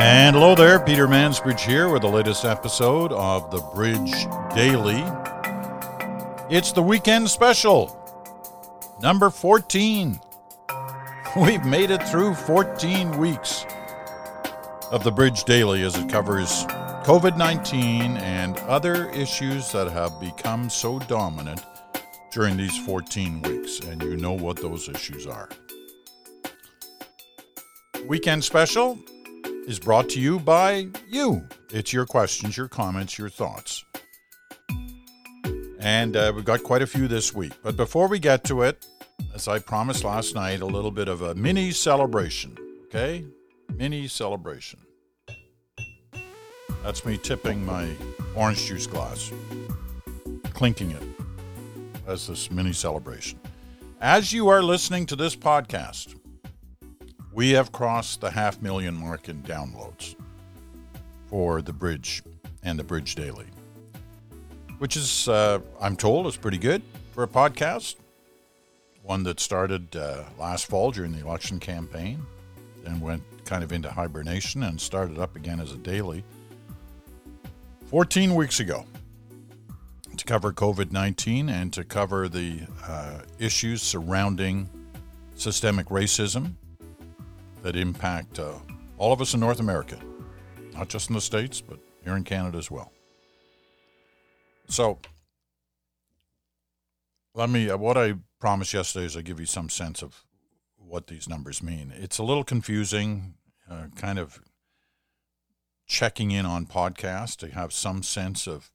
And hello there, Peter Mansbridge here with the latest episode of the Bridge Daily. It's the weekend special, number 14. We've made it through 14 weeks of the Bridge Daily as it covers COVID 19 and other issues that have become so dominant during these 14 weeks. And you know what those issues are. Weekend special is brought to you by you. It's your questions, your comments, your thoughts. And uh, we've got quite a few this week. But before we get to it, as I promised last night, a little bit of a mini celebration. Okay? Mini celebration. That's me tipping my orange juice glass, clinking it as this mini celebration. As you are listening to this podcast, we have crossed the half million mark in downloads for the bridge and the bridge daily which is uh, i'm told is pretty good for a podcast one that started uh, last fall during the election campaign then went kind of into hibernation and started up again as a daily 14 weeks ago to cover covid-19 and to cover the uh, issues surrounding systemic racism that impact uh, all of us in North America, not just in the States, but here in Canada as well. So, let me, uh, what I promised yesterday is I give you some sense of what these numbers mean. It's a little confusing, uh, kind of checking in on podcasts to have some sense of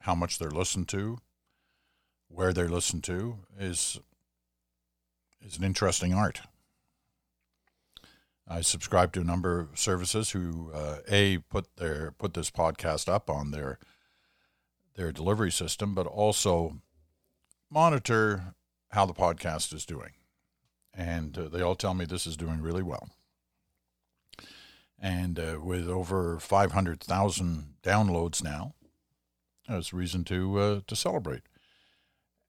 how much they're listened to, where they're listened to is is an interesting art. I subscribe to a number of services who uh, a put their put this podcast up on their their delivery system, but also monitor how the podcast is doing, and uh, they all tell me this is doing really well. And uh, with over five hundred thousand downloads now, there's reason to uh, to celebrate.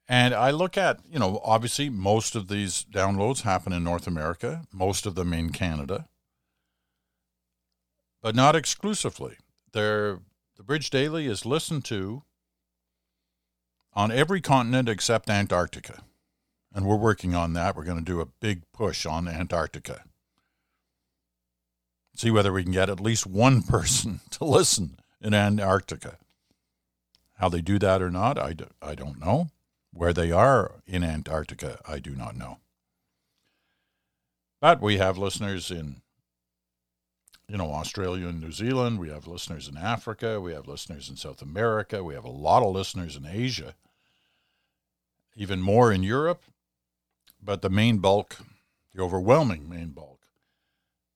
And I look at, you know, obviously most of these downloads happen in North America, most of them in Canada, but not exclusively. They're, the Bridge Daily is listened to on every continent except Antarctica. And we're working on that. We're going to do a big push on Antarctica. See whether we can get at least one person to listen in Antarctica. How they do that or not, I, do, I don't know. Where they are in Antarctica, I do not know. But we have listeners in, you know, Australia and New Zealand. We have listeners in Africa. We have listeners in South America. We have a lot of listeners in Asia, even more in Europe. But the main bulk, the overwhelming main bulk,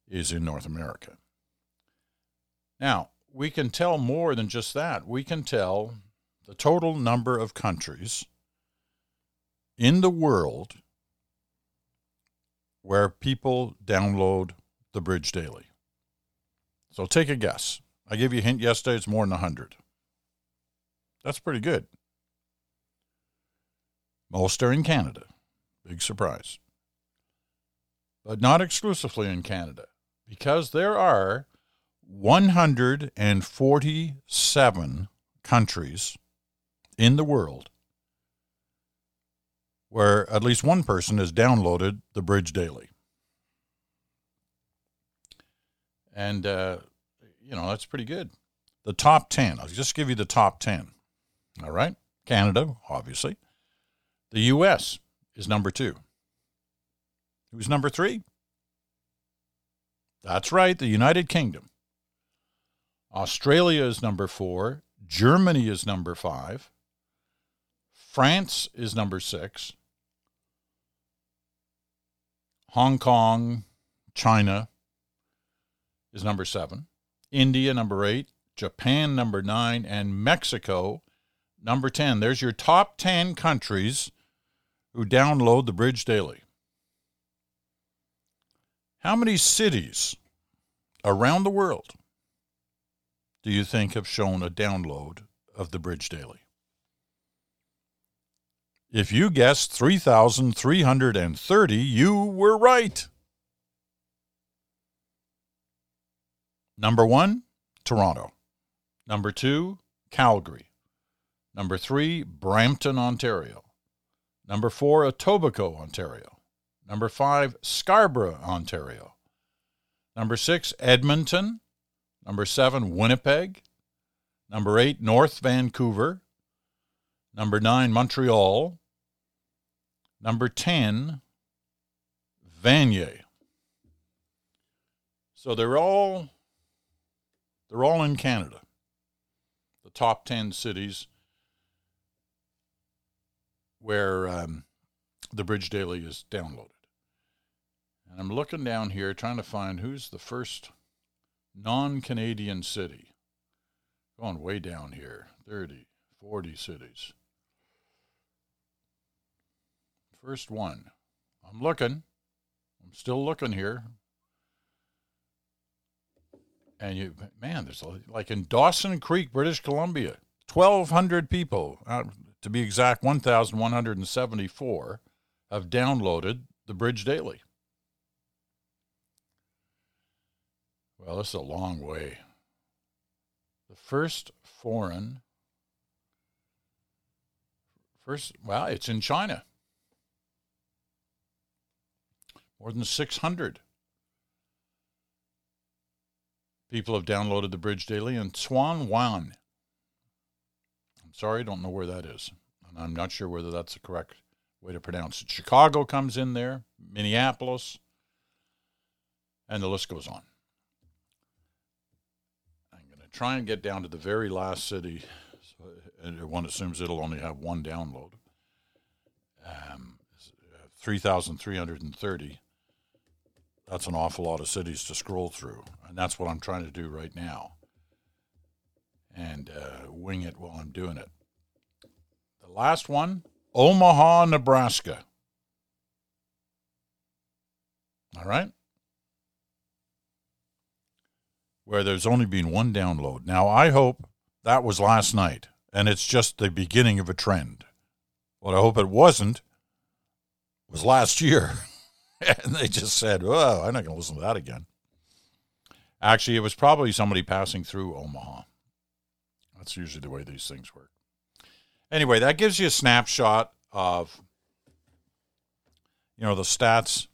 is in North America. Now, we can tell more than just that. We can tell the total number of countries in the world where people download the Bridge Daily. So take a guess. I gave you a hint yesterday, it's more than 100. That's pretty good. Most are in Canada. Big surprise. But not exclusively in Canada, because there are 147 countries in the world where at least one person has downloaded the Bridge Daily. And, uh, you know, that's pretty good. The top 10, I'll just give you the top 10. All right. Canada, obviously. The U.S. is number two. Who's number three? That's right, the United Kingdom. Australia is number four. Germany is number five. France is number six. Hong Kong, China is number seven, India number eight, Japan number nine, and Mexico number 10. There's your top 10 countries who download the Bridge Daily. How many cities around the world do you think have shown a download of the Bridge Daily? If you guessed 3,330, you were right. Number one, Toronto. Number two, Calgary. Number three, Brampton, Ontario. Number four, Etobicoke, Ontario. Number five, Scarborough, Ontario. Number six, Edmonton. Number seven, Winnipeg. Number eight, North Vancouver. Number nine, Montreal. Number 10, Vanier. So they're all they're all in Canada. The top 10 cities where um, the Bridge Daily is downloaded. And I'm looking down here trying to find who's the first non Canadian city. Going way down here 30, 40 cities. First one. I'm looking. I'm still looking here and you man there's like in dawson creek british columbia 1200 people uh, to be exact 1174 have downloaded the bridge daily well this is a long way the first foreign first well it's in china more than 600 People have downloaded the Bridge Daily in Swan Wan. I'm sorry, I don't know where that is. And I'm not sure whether that's the correct way to pronounce it. Chicago comes in there, Minneapolis, and the list goes on. Try and get down to the very last city. So, and one assumes it'll only have one download. Um, 3,330 that's an awful lot of cities to scroll through. And that's what I'm trying to do right now. And uh, wing it while I'm doing it. The last one Omaha, Nebraska. All right? Where there's only been one download. Now, I hope that was last night and it's just the beginning of a trend. What I hope it wasn't was last year. and they just said, "Oh, I'm not going to listen to that again." Actually, it was probably somebody passing through Omaha. That's usually the way these things work. Anyway, that gives you a snapshot of you know the stats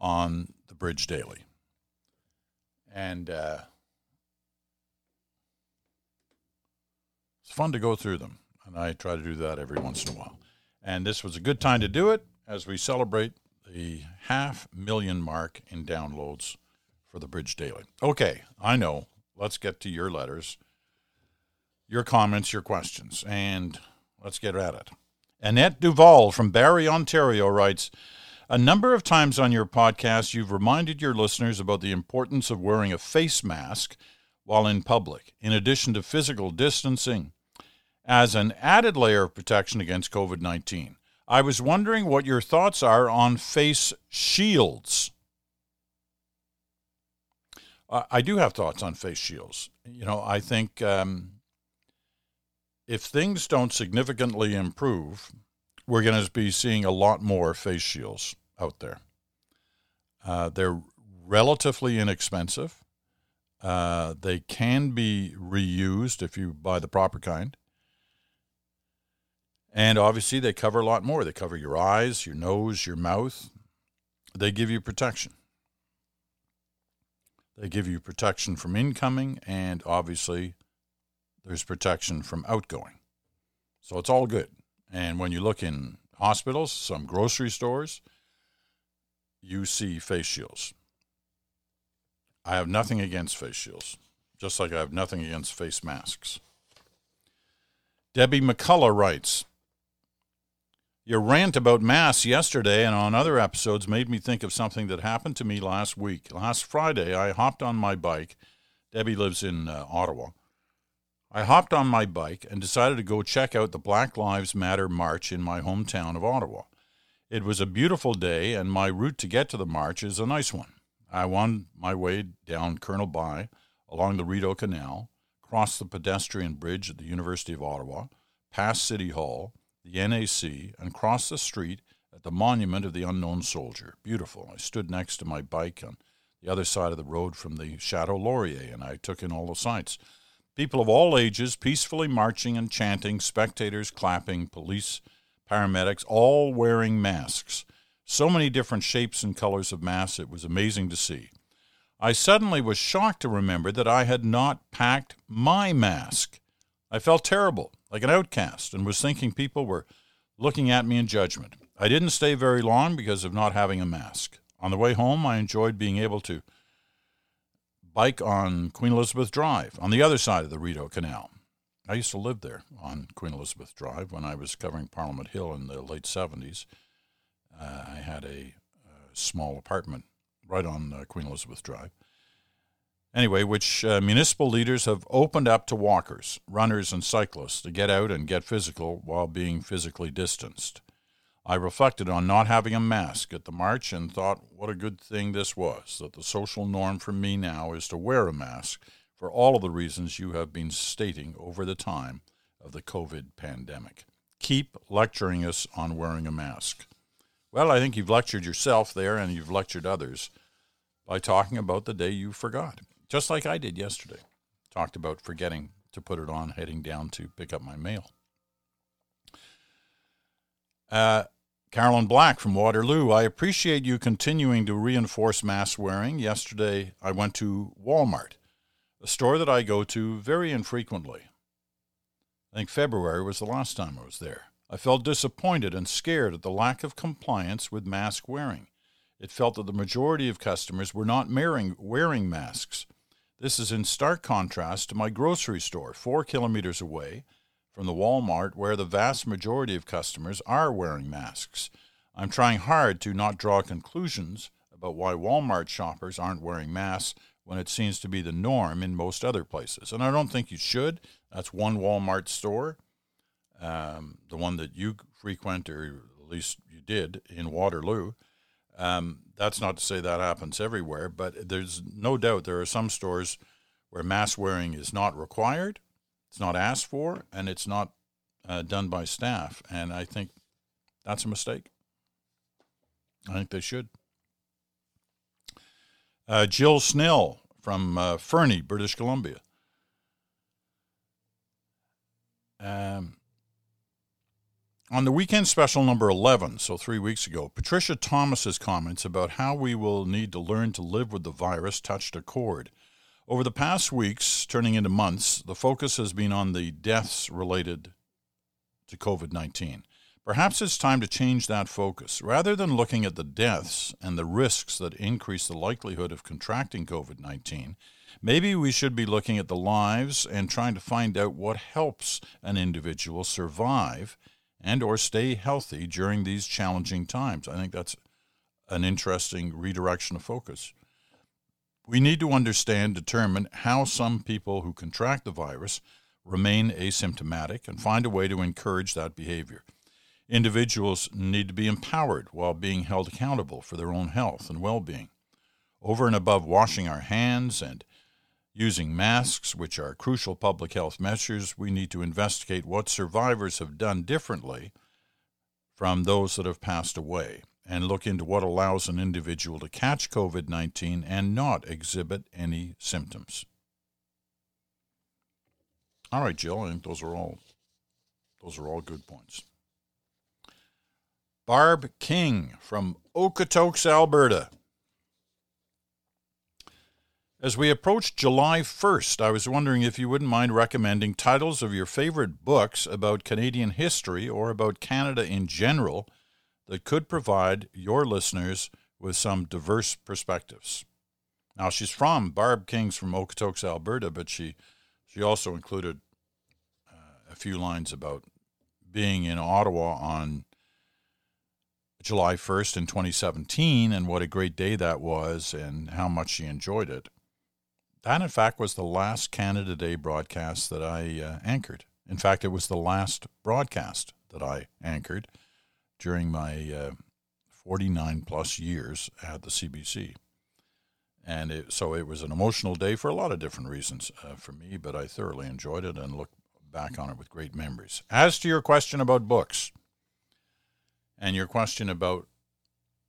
on the Bridge Daily, and uh, it's fun to go through them, and I try to do that every once in a while. And this was a good time to do it as we celebrate the half million mark in downloads for the Bridge Daily. Okay, I know. Let's get to your letters, your comments, your questions, and let's get at it. Annette Duval from Barrie, Ontario writes A number of times on your podcast, you've reminded your listeners about the importance of wearing a face mask while in public, in addition to physical distancing, as an added layer of protection against COVID 19. I was wondering what your thoughts are on face shields. I do have thoughts on face shields. You know, I think um, if things don't significantly improve, we're going to be seeing a lot more face shields out there. Uh, they're relatively inexpensive. Uh, they can be reused if you buy the proper kind. And obviously, they cover a lot more. They cover your eyes, your nose, your mouth. They give you protection. They give you protection from incoming, and obviously, there's protection from outgoing. So it's all good. And when you look in hospitals, some grocery stores, you see face shields. I have nothing against face shields, just like I have nothing against face masks. Debbie McCullough writes your rant about Mass yesterday and on other episodes made me think of something that happened to me last week. Last Friday, I hopped on my bike. Debbie lives in uh, Ottawa. I hopped on my bike and decided to go check out the Black Lives Matter march in my hometown of Ottawa. It was a beautiful day, and my route to get to the march is a nice one. I wound my way down Colonel By along the Rideau Canal, crossed the pedestrian bridge at the University of Ottawa, past City Hall, the NAC, and crossed the street at the monument of the unknown soldier. Beautiful. I stood next to my bike on the other side of the road from the Chateau Laurier, and I took in all the sights. People of all ages peacefully marching and chanting, spectators clapping, police, paramedics, all wearing masks. So many different shapes and colors of masks, it was amazing to see. I suddenly was shocked to remember that I had not packed my mask. I felt terrible, like an outcast, and was thinking people were looking at me in judgment. I didn't stay very long because of not having a mask. On the way home, I enjoyed being able to bike on Queen Elizabeth Drive on the other side of the Rideau Canal. I used to live there on Queen Elizabeth Drive when I was covering Parliament Hill in the late 70s. Uh, I had a, a, small apartment right on uh, Queen Elizabeth Drive. Anyway, which uh, municipal leaders have opened up to walkers, runners, and cyclists to get out and get physical while being physically distanced. I reflected on not having a mask at the march and thought what a good thing this was, that the social norm for me now is to wear a mask for all of the reasons you have been stating over the time of the COVID pandemic. Keep lecturing us on wearing a mask. Well, I think you've lectured yourself there and you've lectured others by talking about the day you forgot, just like I did yesterday. Talked about forgetting to put it on heading down to pick up my mail. Uh, Carolyn Black from Waterloo, I appreciate you continuing to reinforce mask wearing. Yesterday, I went to Walmart, a store that I go to very infrequently. I think February was the last time I was there. I felt disappointed and scared at the lack of compliance with mask wearing. It felt that the majority of customers were not wearing, wearing masks. This is in stark contrast to my grocery store, four kilometers away, from the Walmart where the vast majority of customers are wearing masks. I'm trying hard to not draw conclusions about why Walmart shoppers aren't wearing masks when it seems to be the norm in most other places. And I don't think you should. That's one Walmart store, um, the one that you frequent, or at least you did in Waterloo. Um, that's not to say that happens everywhere, but there's no doubt there are some stores where mask wearing is not required it's not asked for, and it's not uh, done by staff. And I think that's a mistake. I think they should. Uh, Jill Snell from uh, Fernie, British Columbia. Um, on the weekend special number 11, so three weeks ago, Patricia Thomas's comments about how we will need to learn to live with the virus touched a chord. Over the past weeks, turning into months, the focus has been on the deaths related to COVID 19. Perhaps it's time to change that focus. Rather than looking at the deaths and the risks that increase the likelihood of contracting COVID 19, maybe we should be looking at the lives and trying to find out what helps an individual survive and or stay healthy during these challenging times. I think that's an interesting redirection of focus. We need to understand, determine how some people who contract the virus remain asymptomatic and find a way to encourage that behavior. Individuals need to be empowered while being held accountable for their own health and well being. Over and above washing our hands and using masks, which are crucial public health measures, we need to investigate what survivors have done differently from those that have passed away and look into what allows an individual to catch COVID 19 and not exhibit any symptoms. All right, Jill, I think those are all those are all good points. Barb King from Okotoks, Alberta. As we approach July 1st, I was wondering if you wouldn't mind recommending titles of your favorite books about Canadian history or about Canada in general that could provide your listeners with some diverse perspectives. Now, she's from Barb King's from Okotoks, Alberta, but she she also included uh, a few lines about being in Ottawa on July 1st in 2017 and what a great day that was and how much she enjoyed it. That, in fact, was the last Canada Day broadcast that I uh, anchored. In fact, it was the last broadcast that I anchored during my uh, 49 plus years at the CBC. And it, so it was an emotional day for a lot of different reasons uh, for me, but I thoroughly enjoyed it and look back on it with great memories. As to your question about books and your question about,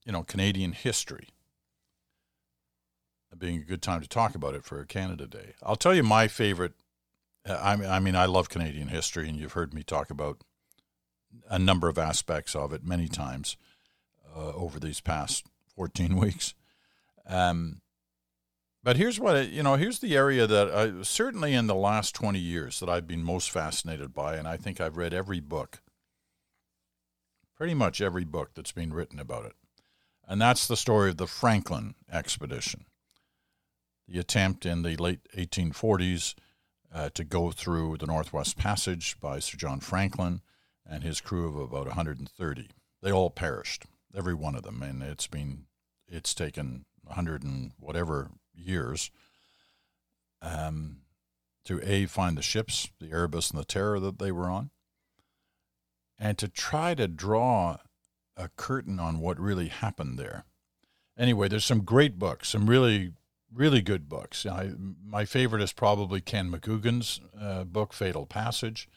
you know, Canadian history, being a good time to talk about it for Canada Day. I'll tell you my favorite. Uh, I mean, I I love Canadian history, and you've heard me talk about a number of aspects of it many times uh, over these past 14 weeks. Um, but here's what you know. Here's the area that I, certainly in the last 20 years that I've been most fascinated by, and I think I've read every book, pretty much every book that's been written about it, and that's the story of the Franklin expedition the attempt in the late 1840s uh, to go through the Northwest Passage by Sir John Franklin and his crew of about 130. They all perished, every one of them, and it's been it's taken 100 and whatever years um, to a find the ships, the Erebus and the Terror that they were on, and to try to draw a curtain on what really happened there. Anyway, there's some great books, some really really good books. I, my favorite is probably Ken McGoogan's uh, book Fatal Passage,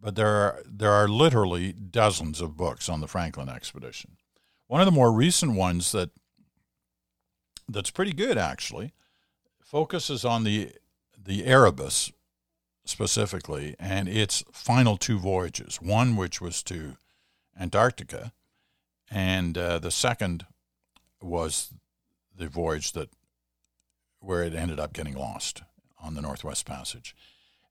but there are there are literally dozens of books on the Franklin expedition. One of the more recent ones that that's pretty good actually focuses on the the Erebus specifically and its final two voyages. One which was to Antarctica, and uh, the second was the voyage that where it ended up getting lost on the Northwest Passage.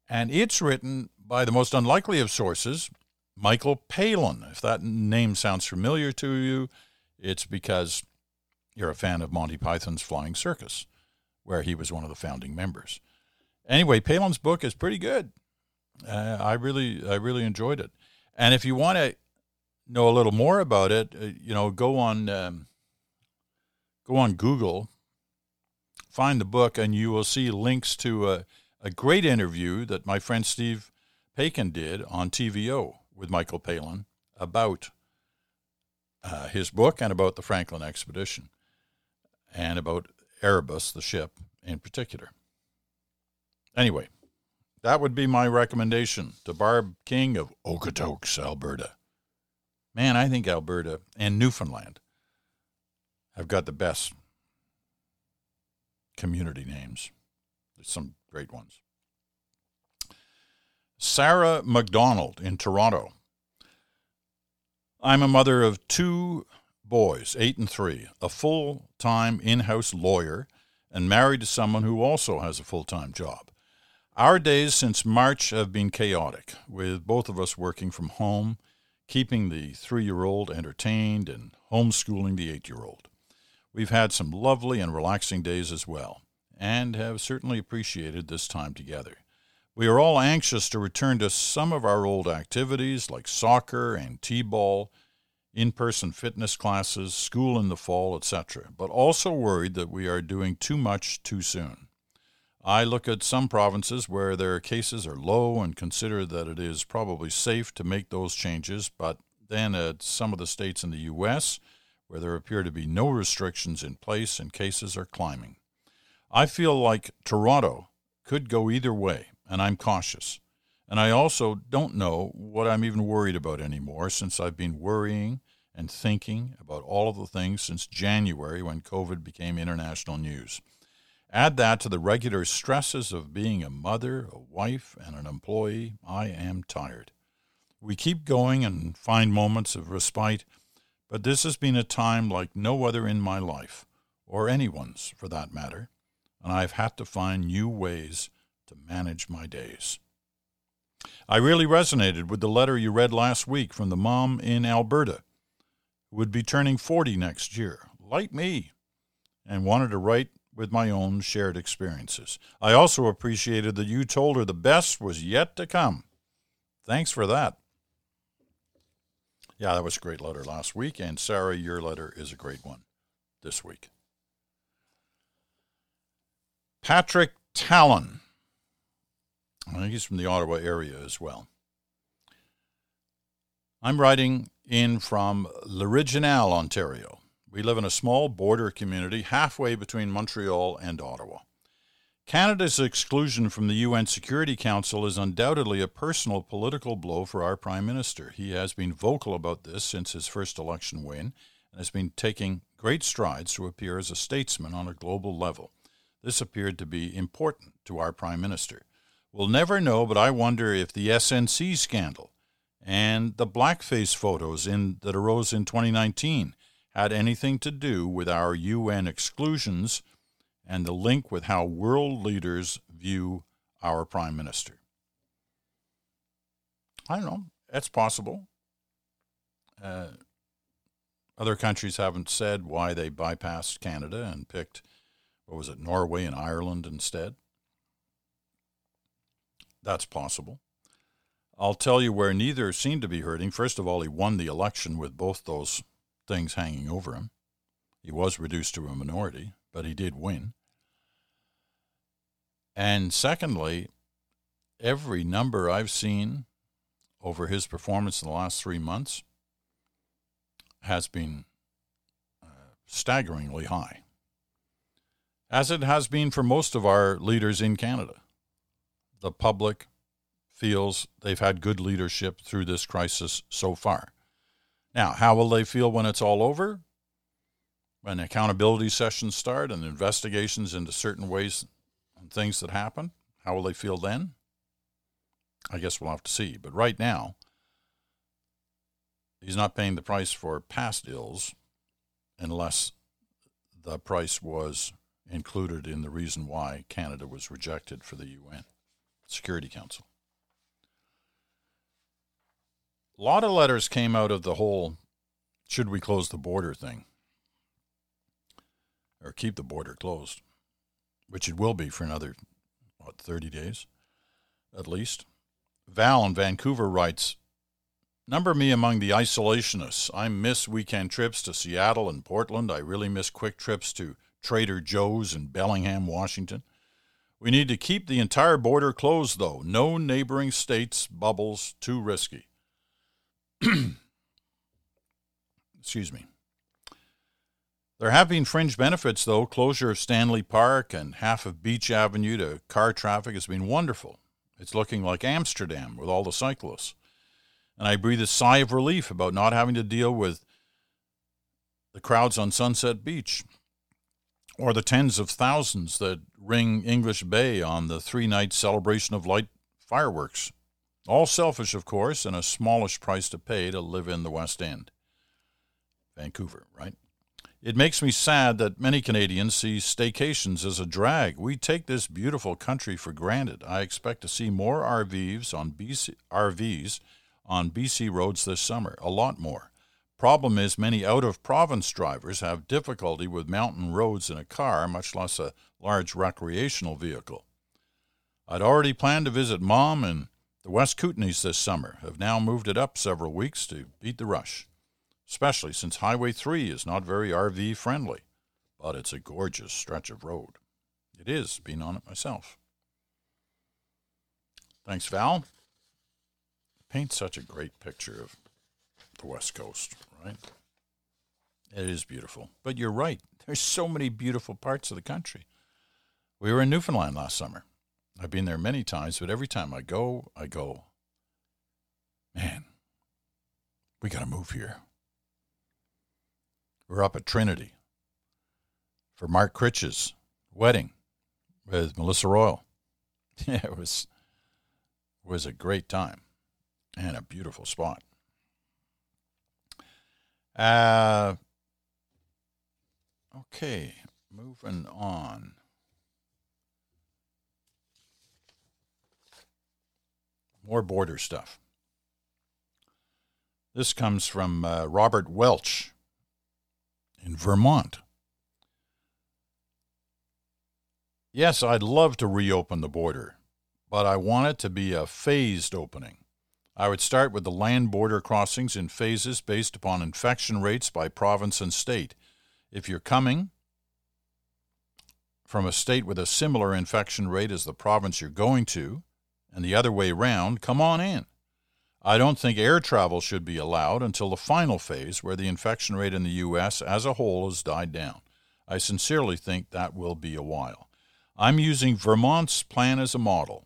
And it's written by the most unlikely of sources, Michael Palin. If that name sounds familiar to you, it's because you're a fan of Monty Python's Flying Circus, where he was one of the founding members. Anyway, Palin's book is pretty good. Uh, I really, I really enjoyed it. And if you want to know a little more about it, uh, you know, go on, um, go on Google find the book, and you will see links to a, a great interview that my friend Steve Paikin did on TVO with Michael Palin about uh, his book and about the Franklin expedition and about Erebus, the ship in particular. Anyway, that would be my recommendation to Barb King of Okotoks, Alberta. Man, I think Alberta and Newfoundland have got the best community names. There's some great ones. Sarah McDonald in Toronto. I'm a mother of two boys, eight and three, a full time in house lawyer, and married to someone who also has a full time job. Our days since March have been chaotic, with both of us working from home, keeping the three year old entertained, and homeschooling the eight year old. We've had some lovely and relaxing days as well, and have certainly appreciated this time together. We are all anxious to return to some of our old activities like soccer and t ball, in person fitness classes, school in the fall, etc., but also worried that we are doing too much too soon. I look at some provinces where their cases are low and consider that it is probably safe to make those changes, but then at some of the states in the U.S., where there appear to be no restrictions in place and cases are climbing. I feel like Toronto could go either way, and I'm cautious. And I also don't know what I'm even worried about anymore since I've been worrying and thinking about all of the things since January when COVID became international news. Add that to the regular stresses of being a mother, a wife, and an employee. I am tired. We keep going and find moments of respite but this has been a time like no other in my life, or anyone's for that matter, and I've had to find new ways to manage my days. I really resonated with the letter you read last week from the mom in Alberta, who would be turning 40 next year, like me, and wanted to write with my own shared experiences. I also appreciated that you told her the best was yet to come. Thanks for that. Yeah, that was a great letter last week. And Sarah, your letter is a great one this week. Patrick Talon. I think he's from the Ottawa area as well. I'm writing in from L'Orignal, Ontario, We live in a small border community halfway between Montreal and Ottawa. Canada's exclusion from the UN Security Council is undoubtedly a personal political blow for our Prime Minister. He has been vocal about this since his first election win and has been taking great strides to appear as a statesman on a global level. This appeared to be important to our Prime Minister. We'll never know, but I wonder if the SNC scandal and the blackface photos in, that arose in 2019 had anything to do with our UN exclusions and the link with how world leaders view our prime minister. I don't know. That's possible. Uh, other countries haven't said why they bypassed Canada and picked, what was it, Norway and Ireland instead. That's possible. I'll tell you where neither seemed to be hurting. First of all, he won the election with both those things hanging over him. He was reduced to a minority, but he did win. And secondly, every number I've seen over his performance in the last three months has been uh, staggeringly high, as it has been for most of our leaders in Canada. The public feels they've had good leadership through this crisis so far. Now, how will they feel when it's all over? When accountability sessions start and investigations into certain ways and things that happen, how will they feel then? I guess we'll have to see. But right now, he's not paying the price for past ills unless the price was included in the reason why Canada was rejected for the UN Security Council. A lot of letters came out of the whole should we close the border thing or keep the border closed, which it will be for another, what, 30 days at least. Val in Vancouver writes Number me among the isolationists. I miss weekend trips to Seattle and Portland. I really miss quick trips to Trader Joe's in Bellingham, Washington. We need to keep the entire border closed, though. No neighboring states bubbles too risky. Excuse me. There have been fringe benefits, though. Closure of Stanley Park and half of Beach Avenue to car traffic has been wonderful. It's looking like Amsterdam with all the cyclists. And I breathe a sigh of relief about not having to deal with the crowds on Sunset Beach or the tens of thousands that ring English Bay on the three night celebration of light fireworks. All selfish, of course, and a smallish price to pay to live in the West End. Vancouver, right? It makes me sad that many Canadians see staycations as a drag. We take this beautiful country for granted. I expect to see more RVs on BC, RVs on BC roads this summer, a lot more. Problem is, many out of province drivers have difficulty with mountain roads in a car, much less a large recreational vehicle. I'd already planned to visit mom and the West Kootenays this summer, have now moved it up several weeks to beat the rush especially since Highway 3 is not very RV friendly, but it's a gorgeous stretch of road. It is, being on it myself. Thanks, Val. Paints such a great picture of the West Coast, right? It is beautiful. But you're right. There's so many beautiful parts of the country. We were in Newfoundland last summer. I've been there many times, but every time I go, I go, man, we got to move here. We were up at Trinity for Mark Critch's wedding with Melissa Royal. Yeah, it was was a great time and a beautiful spot. Uh, okay, moving on. More border stuff. This comes from uh, Robert Welch in Vermont. Yes, I'd love to reopen the border, but I want it to be a phased opening. I would start with the land border crossings in phases based upon infection rates by province and state. If you're coming from a state with a similar infection rate as the province you're going to, and the other way round, come on in. I don't think air travel should be allowed until the final phase where the infection rate in the U.S. as a whole has died down. I sincerely think that will be a while. I'm using Vermont's plan as a model.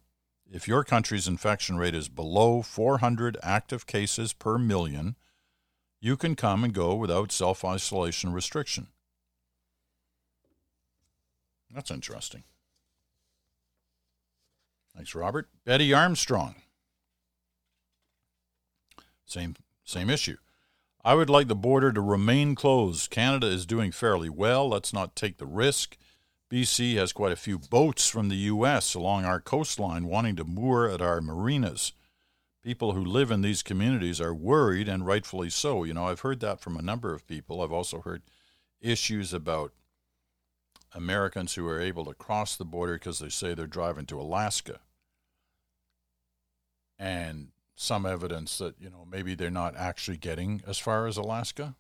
If your country's infection rate is below 400 active cases per million, you can come and go without self isolation restriction. That's interesting. Thanks, Robert. Betty Armstrong. Same same issue. I would like the border to remain closed. Canada is doing fairly well. Let's not take the risk. BC has quite a few boats from the U.S. along our coastline wanting to moor at our marinas. People who live in these communities are worried, and rightfully so. You know, I've heard that from a number of people. I've also heard issues about Americans who are able to cross the border because they say they're driving to Alaska. And some evidence that you know maybe they're not actually getting as far as Alaska,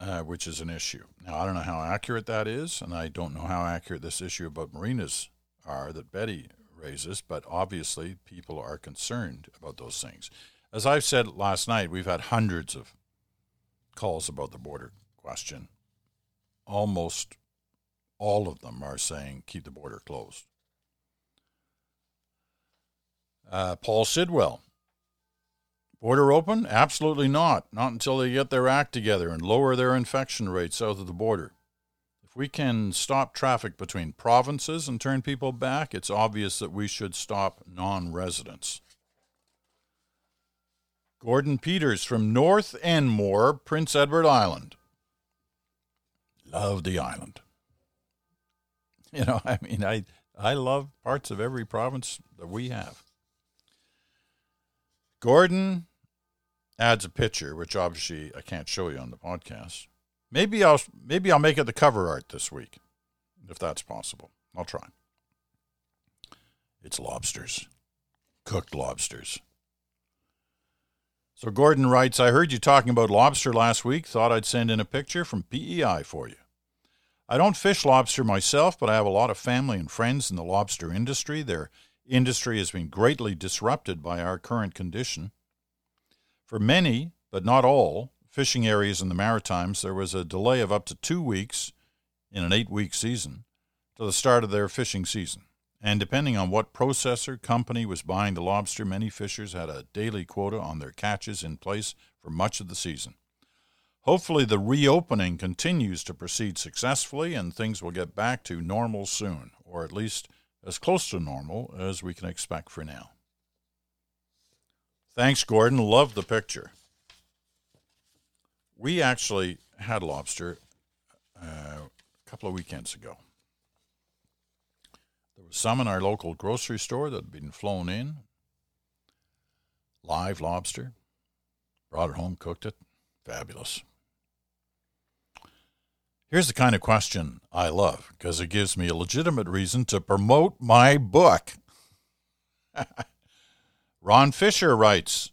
uh, which is an issue. Now I don't know how accurate that is, and I don't know how accurate this issue about marinas are that Betty raises. But obviously, people are concerned about those things. As I've said last night, we've had hundreds of calls about the border question. Almost all of them are saying keep the border closed. Uh, Paul Sidwell. Border open? Absolutely not. Not until they get their act together and lower their infection rate south of the border. If we can stop traffic between provinces and turn people back, it's obvious that we should stop non residents. Gordon Peters from North Enmore, Prince Edward Island. Love the island. You know, I mean, I, I love parts of every province that we have. Gordon adds a picture, which obviously I can't show you on the podcast. Maybe I'll maybe I'll make it the cover art this week, if that's possible. I'll try. It's lobsters, cooked lobsters. So Gordon writes, I heard you talking about lobster last week. Thought I'd send in a picture from PEI for you. I don't fish lobster myself, but I have a lot of family and friends in the lobster industry. They're industry has been greatly disrupted by our current condition. For many, but not all, fishing areas in the Maritimes, there was a delay of up to two weeks in an eight week season to the start of their fishing season. And depending on what processor company was buying the lobster, many fishers had a daily quota on their catches in place for much of the season. Hopefully, the reopening continues to proceed successfully and things will get back to normal soon, or at least as close to normal as we can expect for now. Thanks, Gordon. Love the picture. We actually had lobster uh, a couple of weekends ago. There was some in our local grocery store that had been flown in. Live lobster. Brought it home, cooked it. Fabulous. Here's the kind of question I love because it gives me a legitimate reason to promote my book. Ron Fisher writes,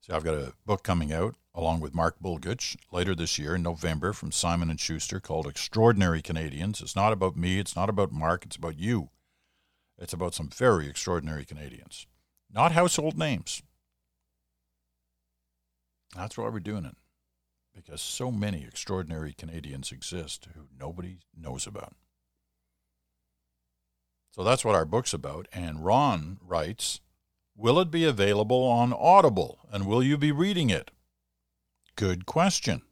See, I've got a book coming out along with Mark Bulgutch later this year in November from Simon and Schuster called Extraordinary Canadians. It's not about me, it's not about Mark, it's about you. It's about some very extraordinary Canadians. Not household names. That's why we're doing it because so many extraordinary Canadians exist who nobody knows about. So that's what our book's about. And Ron writes Will it be available on Audible? And will you be reading it? Good question.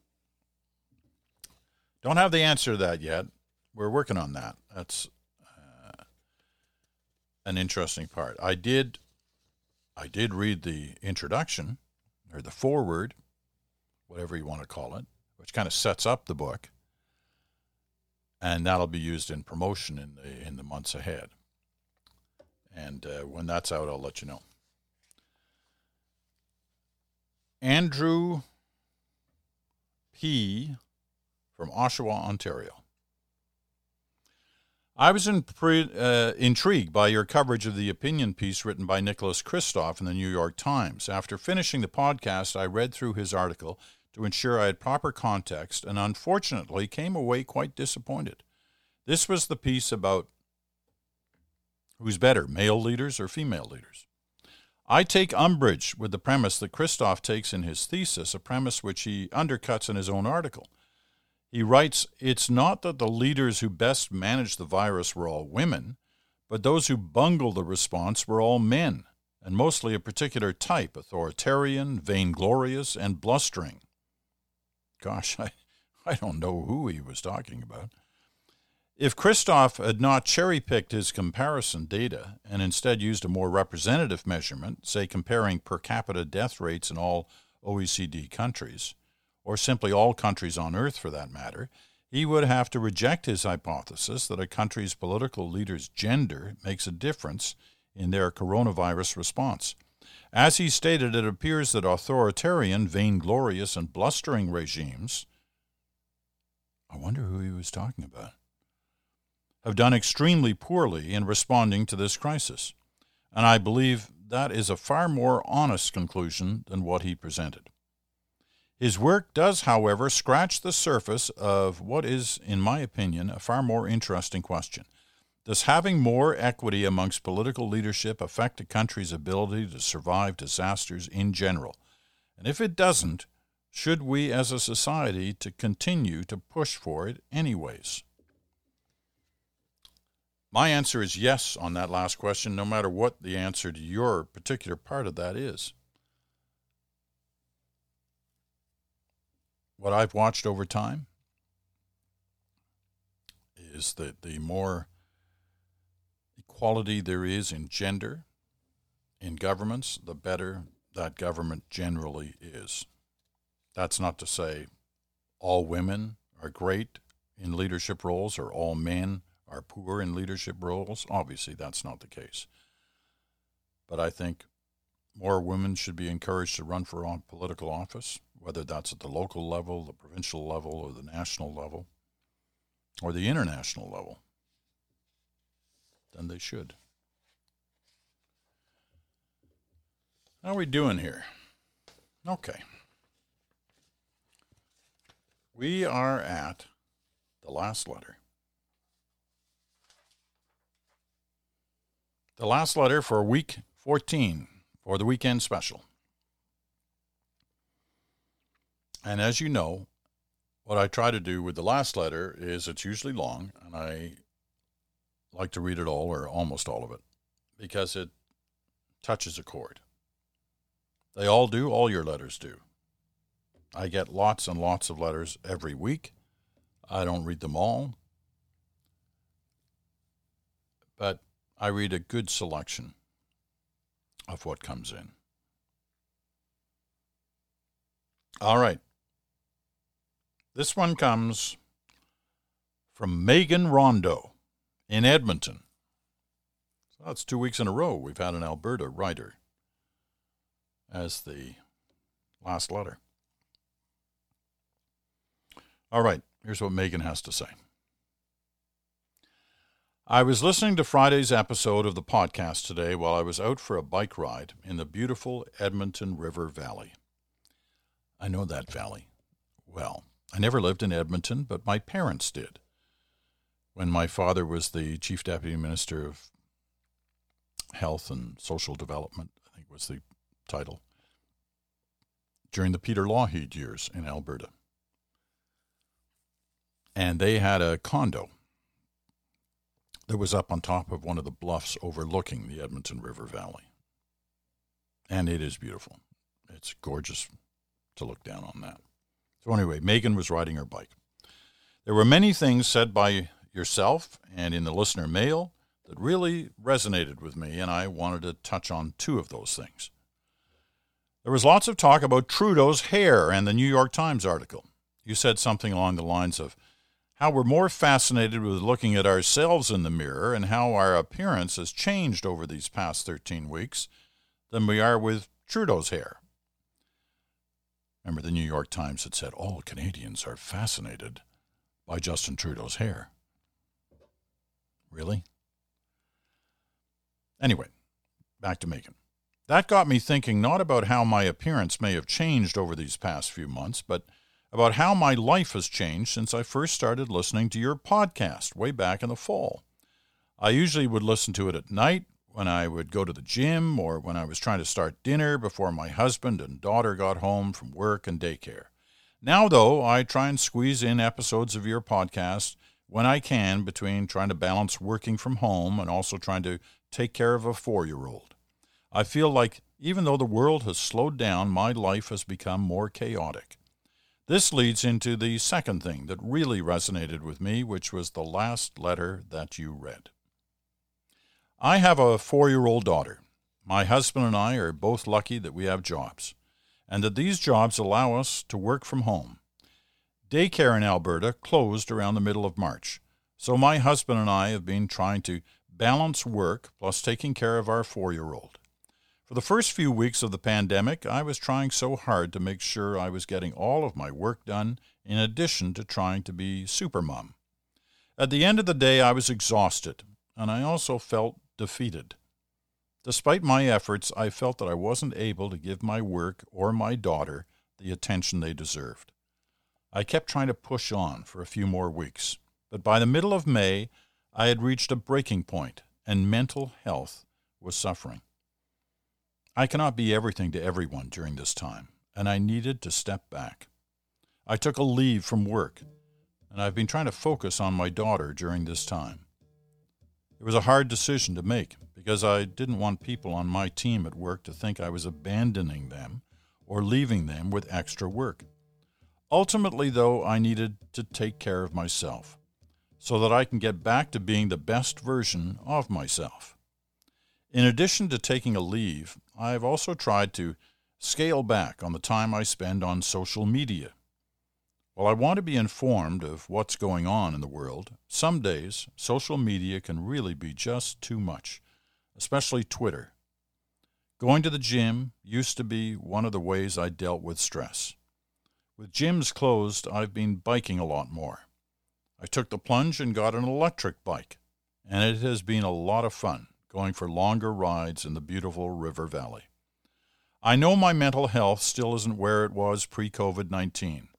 Don't have the answer to that yet. We're working on that. That's uh, an interesting part. I did I did read the introduction or the foreword whatever you want to call it, which kind of sets up the book, and that'll be used in promotion in the in the months ahead. And uh, when that's out, I'll let you know. Andrew P. from Oshawa, Ontario. I was in pre, uh, intrigued by your coverage of the opinion piece written by Nicholas Kristof in the New York Times. After finishing the podcast, I read through his article to ensure I had proper context and unfortunately came away quite disappointed. This was the piece about who's better, male leaders or female leaders. I take umbrage with the premise that Kristof takes in his thesis, a premise which he undercuts in his own article. He writes, It's not that the leaders who best managed the virus were all women, but those who bungled the response were all men, and mostly a particular type authoritarian, vainglorious, and blustering. Gosh, I, I don't know who he was talking about. If Kristof had not cherry picked his comparison data and instead used a more representative measurement, say comparing per capita death rates in all OECD countries, or simply all countries on Earth for that matter, he would have to reject his hypothesis that a country's political leader's gender makes a difference in their coronavirus response. As he stated, it appears that authoritarian, vainglorious, and blustering regimes. I wonder who he was talking about have done extremely poorly in responding to this crisis, and I believe that is a far more honest conclusion than what he presented. His work does, however, scratch the surface of what is, in my opinion, a far more interesting question. Does having more equity amongst political leadership affect a country's ability to survive disasters in general? And if it doesn't, should we as a society to continue to push for it anyways? My answer is yes on that last question, no matter what the answer to your particular part of that is. What I've watched over time is that the more equality there is in gender in governments, the better that government generally is. That's not to say all women are great in leadership roles or all men are poor in leadership roles. Obviously, that's not the case. But I think more women should be encouraged to run for political office, whether that's at the local level, the provincial level, or the national level, or the international level. Then they should. How are we doing here? Okay. We are at the last letter. The last letter for week 14 for the weekend special. And as you know, what I try to do with the last letter is it's usually long, and I like to read it all or almost all of it because it touches a chord. They all do, all your letters do. I get lots and lots of letters every week. I don't read them all. But I read a good selection of what comes in. All right. This one comes from Megan Rondo in Edmonton. So that's two weeks in a row we've had an Alberta writer as the last letter. All right, here's what Megan has to say. I was listening to Friday's episode of the podcast today while I was out for a bike ride in the beautiful Edmonton River Valley. I know that valley well. I never lived in Edmonton, but my parents did. When my father was the Chief Deputy Minister of Health and Social Development, I think was the title, during the Peter Lougheed years in Alberta. And they had a condo that was up on top of one of the bluffs overlooking the Edmonton River Valley. And it is beautiful. It's gorgeous to look down on that. So, anyway, Megan was riding her bike. There were many things said by yourself and in the listener mail that really resonated with me, and I wanted to touch on two of those things. There was lots of talk about Trudeau's hair and the New York Times article. You said something along the lines of, how we're more fascinated with looking at ourselves in the mirror and how our appearance has changed over these past 13 weeks than we are with Trudeau's hair. Remember, the New York Times had said all Canadians are fascinated by Justin Trudeau's hair. Really? Anyway, back to Megan. That got me thinking not about how my appearance may have changed over these past few months, but about how my life has changed since I first started listening to your podcast way back in the fall. I usually would listen to it at night when I would go to the gym or when I was trying to start dinner before my husband and daughter got home from work and daycare. Now, though, I try and squeeze in episodes of your podcast when I can between trying to balance working from home and also trying to take care of a four year old. I feel like even though the world has slowed down, my life has become more chaotic. This leads into the second thing that really resonated with me, which was the last letter that you read. I have a four year old daughter. My husband and I are both lucky that we have jobs, and that these jobs allow us to work from home. Daycare in Alberta closed around the middle of March, so my husband and I have been trying to balance work plus taking care of our four year old. For the first few weeks of the pandemic, I was trying so hard to make sure I was getting all of my work done in addition to trying to be super supermom. At the end of the day, I was exhausted, and I also felt defeated. Despite my efforts, I felt that I wasn't able to give my work or my daughter the attention they deserved. I kept trying to push on for a few more weeks, but by the middle of May, I had reached a breaking point, and mental health was suffering. I cannot be everything to everyone during this time, and I needed to step back. I took a leave from work, and I've been trying to focus on my daughter during this time. It was a hard decision to make because I didn't want people on my team at work to think I was abandoning them or leaving them with extra work. Ultimately, though, I needed to take care of myself so that I can get back to being the best version of myself. In addition to taking a leave, I've also tried to scale back on the time I spend on social media. While I want to be informed of what's going on in the world, some days social media can really be just too much, especially Twitter. Going to the gym used to be one of the ways I dealt with stress. With gyms closed, I've been biking a lot more. I took the plunge and got an electric bike, and it has been a lot of fun going for longer rides in the beautiful river valley. I know my mental health still isn't where it was pre COVID 19,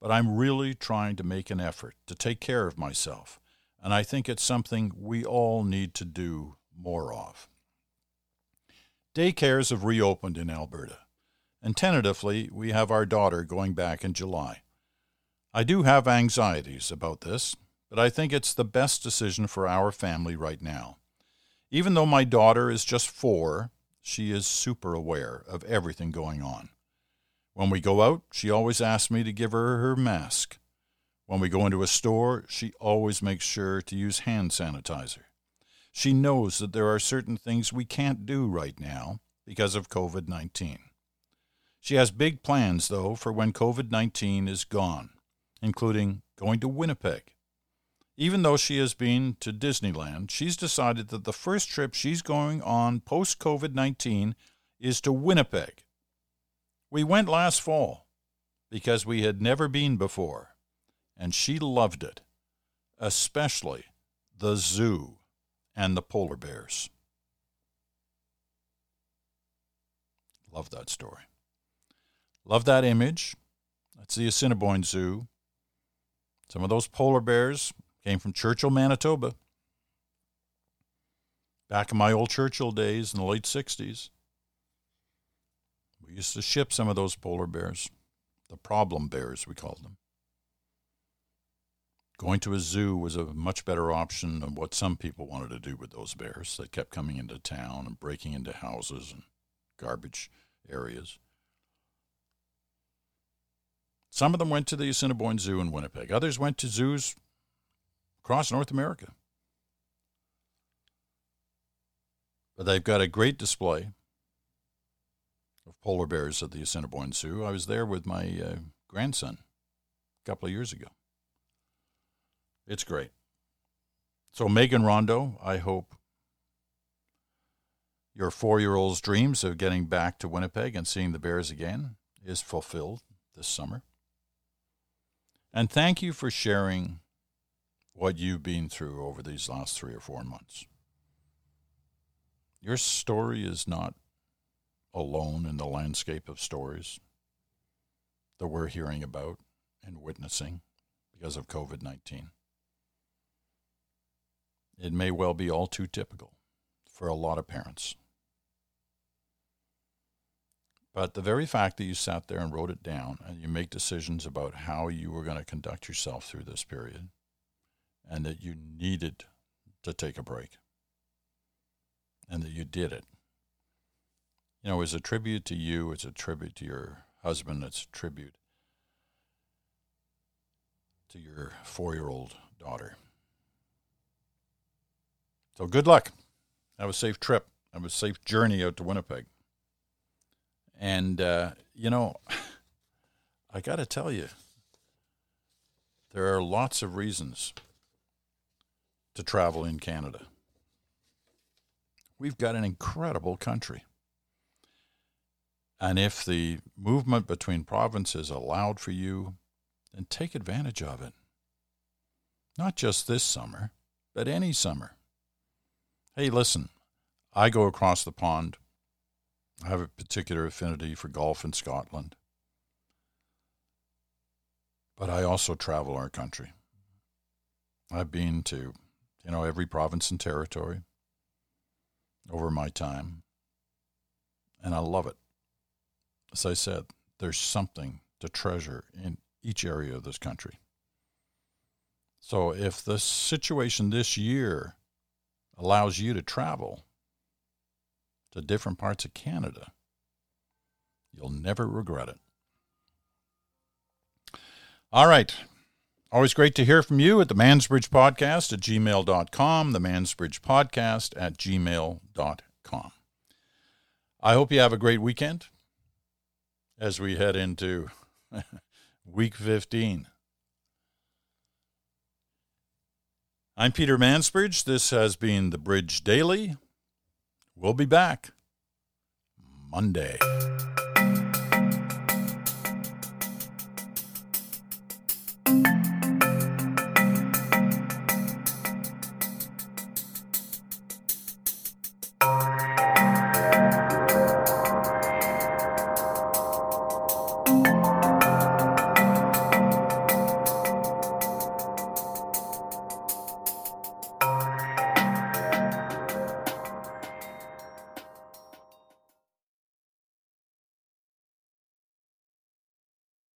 but I'm really trying to make an effort to take care of myself, and I think it's something we all need to do more of. Daycares have reopened in Alberta, and tentatively we have our daughter going back in July. I do have anxieties about this, but I think it's the best decision for our family right now. Even though my daughter is just four, she is super aware of everything going on. When we go out, she always asks me to give her her mask. When we go into a store, she always makes sure to use hand sanitizer. She knows that there are certain things we can't do right now because of COVID 19. She has big plans, though, for when COVID 19 is gone, including going to Winnipeg even though she has been to Disneyland, she's decided that the first trip she's going on post COVID 19 is to Winnipeg. We went last fall because we had never been before, and she loved it, especially the zoo and the polar bears. Love that story. Love that image. That's the Assiniboine Zoo. Some of those polar bears Came from Churchill, Manitoba. Back in my old Churchill days in the late 60s, we used to ship some of those polar bears, the problem bears, we called them. Going to a zoo was a much better option than what some people wanted to do with those bears. They kept coming into town and breaking into houses and garbage areas. Some of them went to the Assiniboine Zoo in Winnipeg. Others went to zoos across North America. But they've got a great display of polar bears at the Assiniboine Zoo. I was there with my uh, grandson a couple of years ago. It's great. So, Megan Rondo, I hope your four year old's dreams of getting back to Winnipeg and seeing the Bears again is fulfilled this summer. And thank you for sharing what you've been through over these last three or four months. Your story is not alone in the landscape of stories that we're hearing about and witnessing because of COVID 19. It may well be all too typical for a lot of parents. But the very fact that you sat there and wrote it down and you make decisions about how you were going to conduct yourself through this period and that you needed to take a break and that you did it. You know, it's a tribute to you, it's a tribute to your husband, it's a tribute to your four year old daughter. So good luck. Have a safe trip. Have a safe journey out to Winnipeg. And, uh, you know, I got to tell you, there are lots of reasons to travel in Canada. We've got an incredible country. And if the movement between provinces allowed for you, then take advantage of it. Not just this summer, but any summer. Hey, listen, I go across the pond. I have a particular affinity for golf in Scotland. But I also travel our country. I've been to, you know, every province and territory over my time. And I love it. As I said, there's something to treasure in each area of this country. So if the situation this year allows you to travel to different parts of Canada, you'll never regret it. All right. Always great to hear from you at the Mansbridge Podcast at gmail.com, the Mansbridge Podcast at gmail.com. I hope you have a great weekend as we head into week 15. I'm Peter Mansbridge. This has been the Bridge Daily. We'll be back Monday.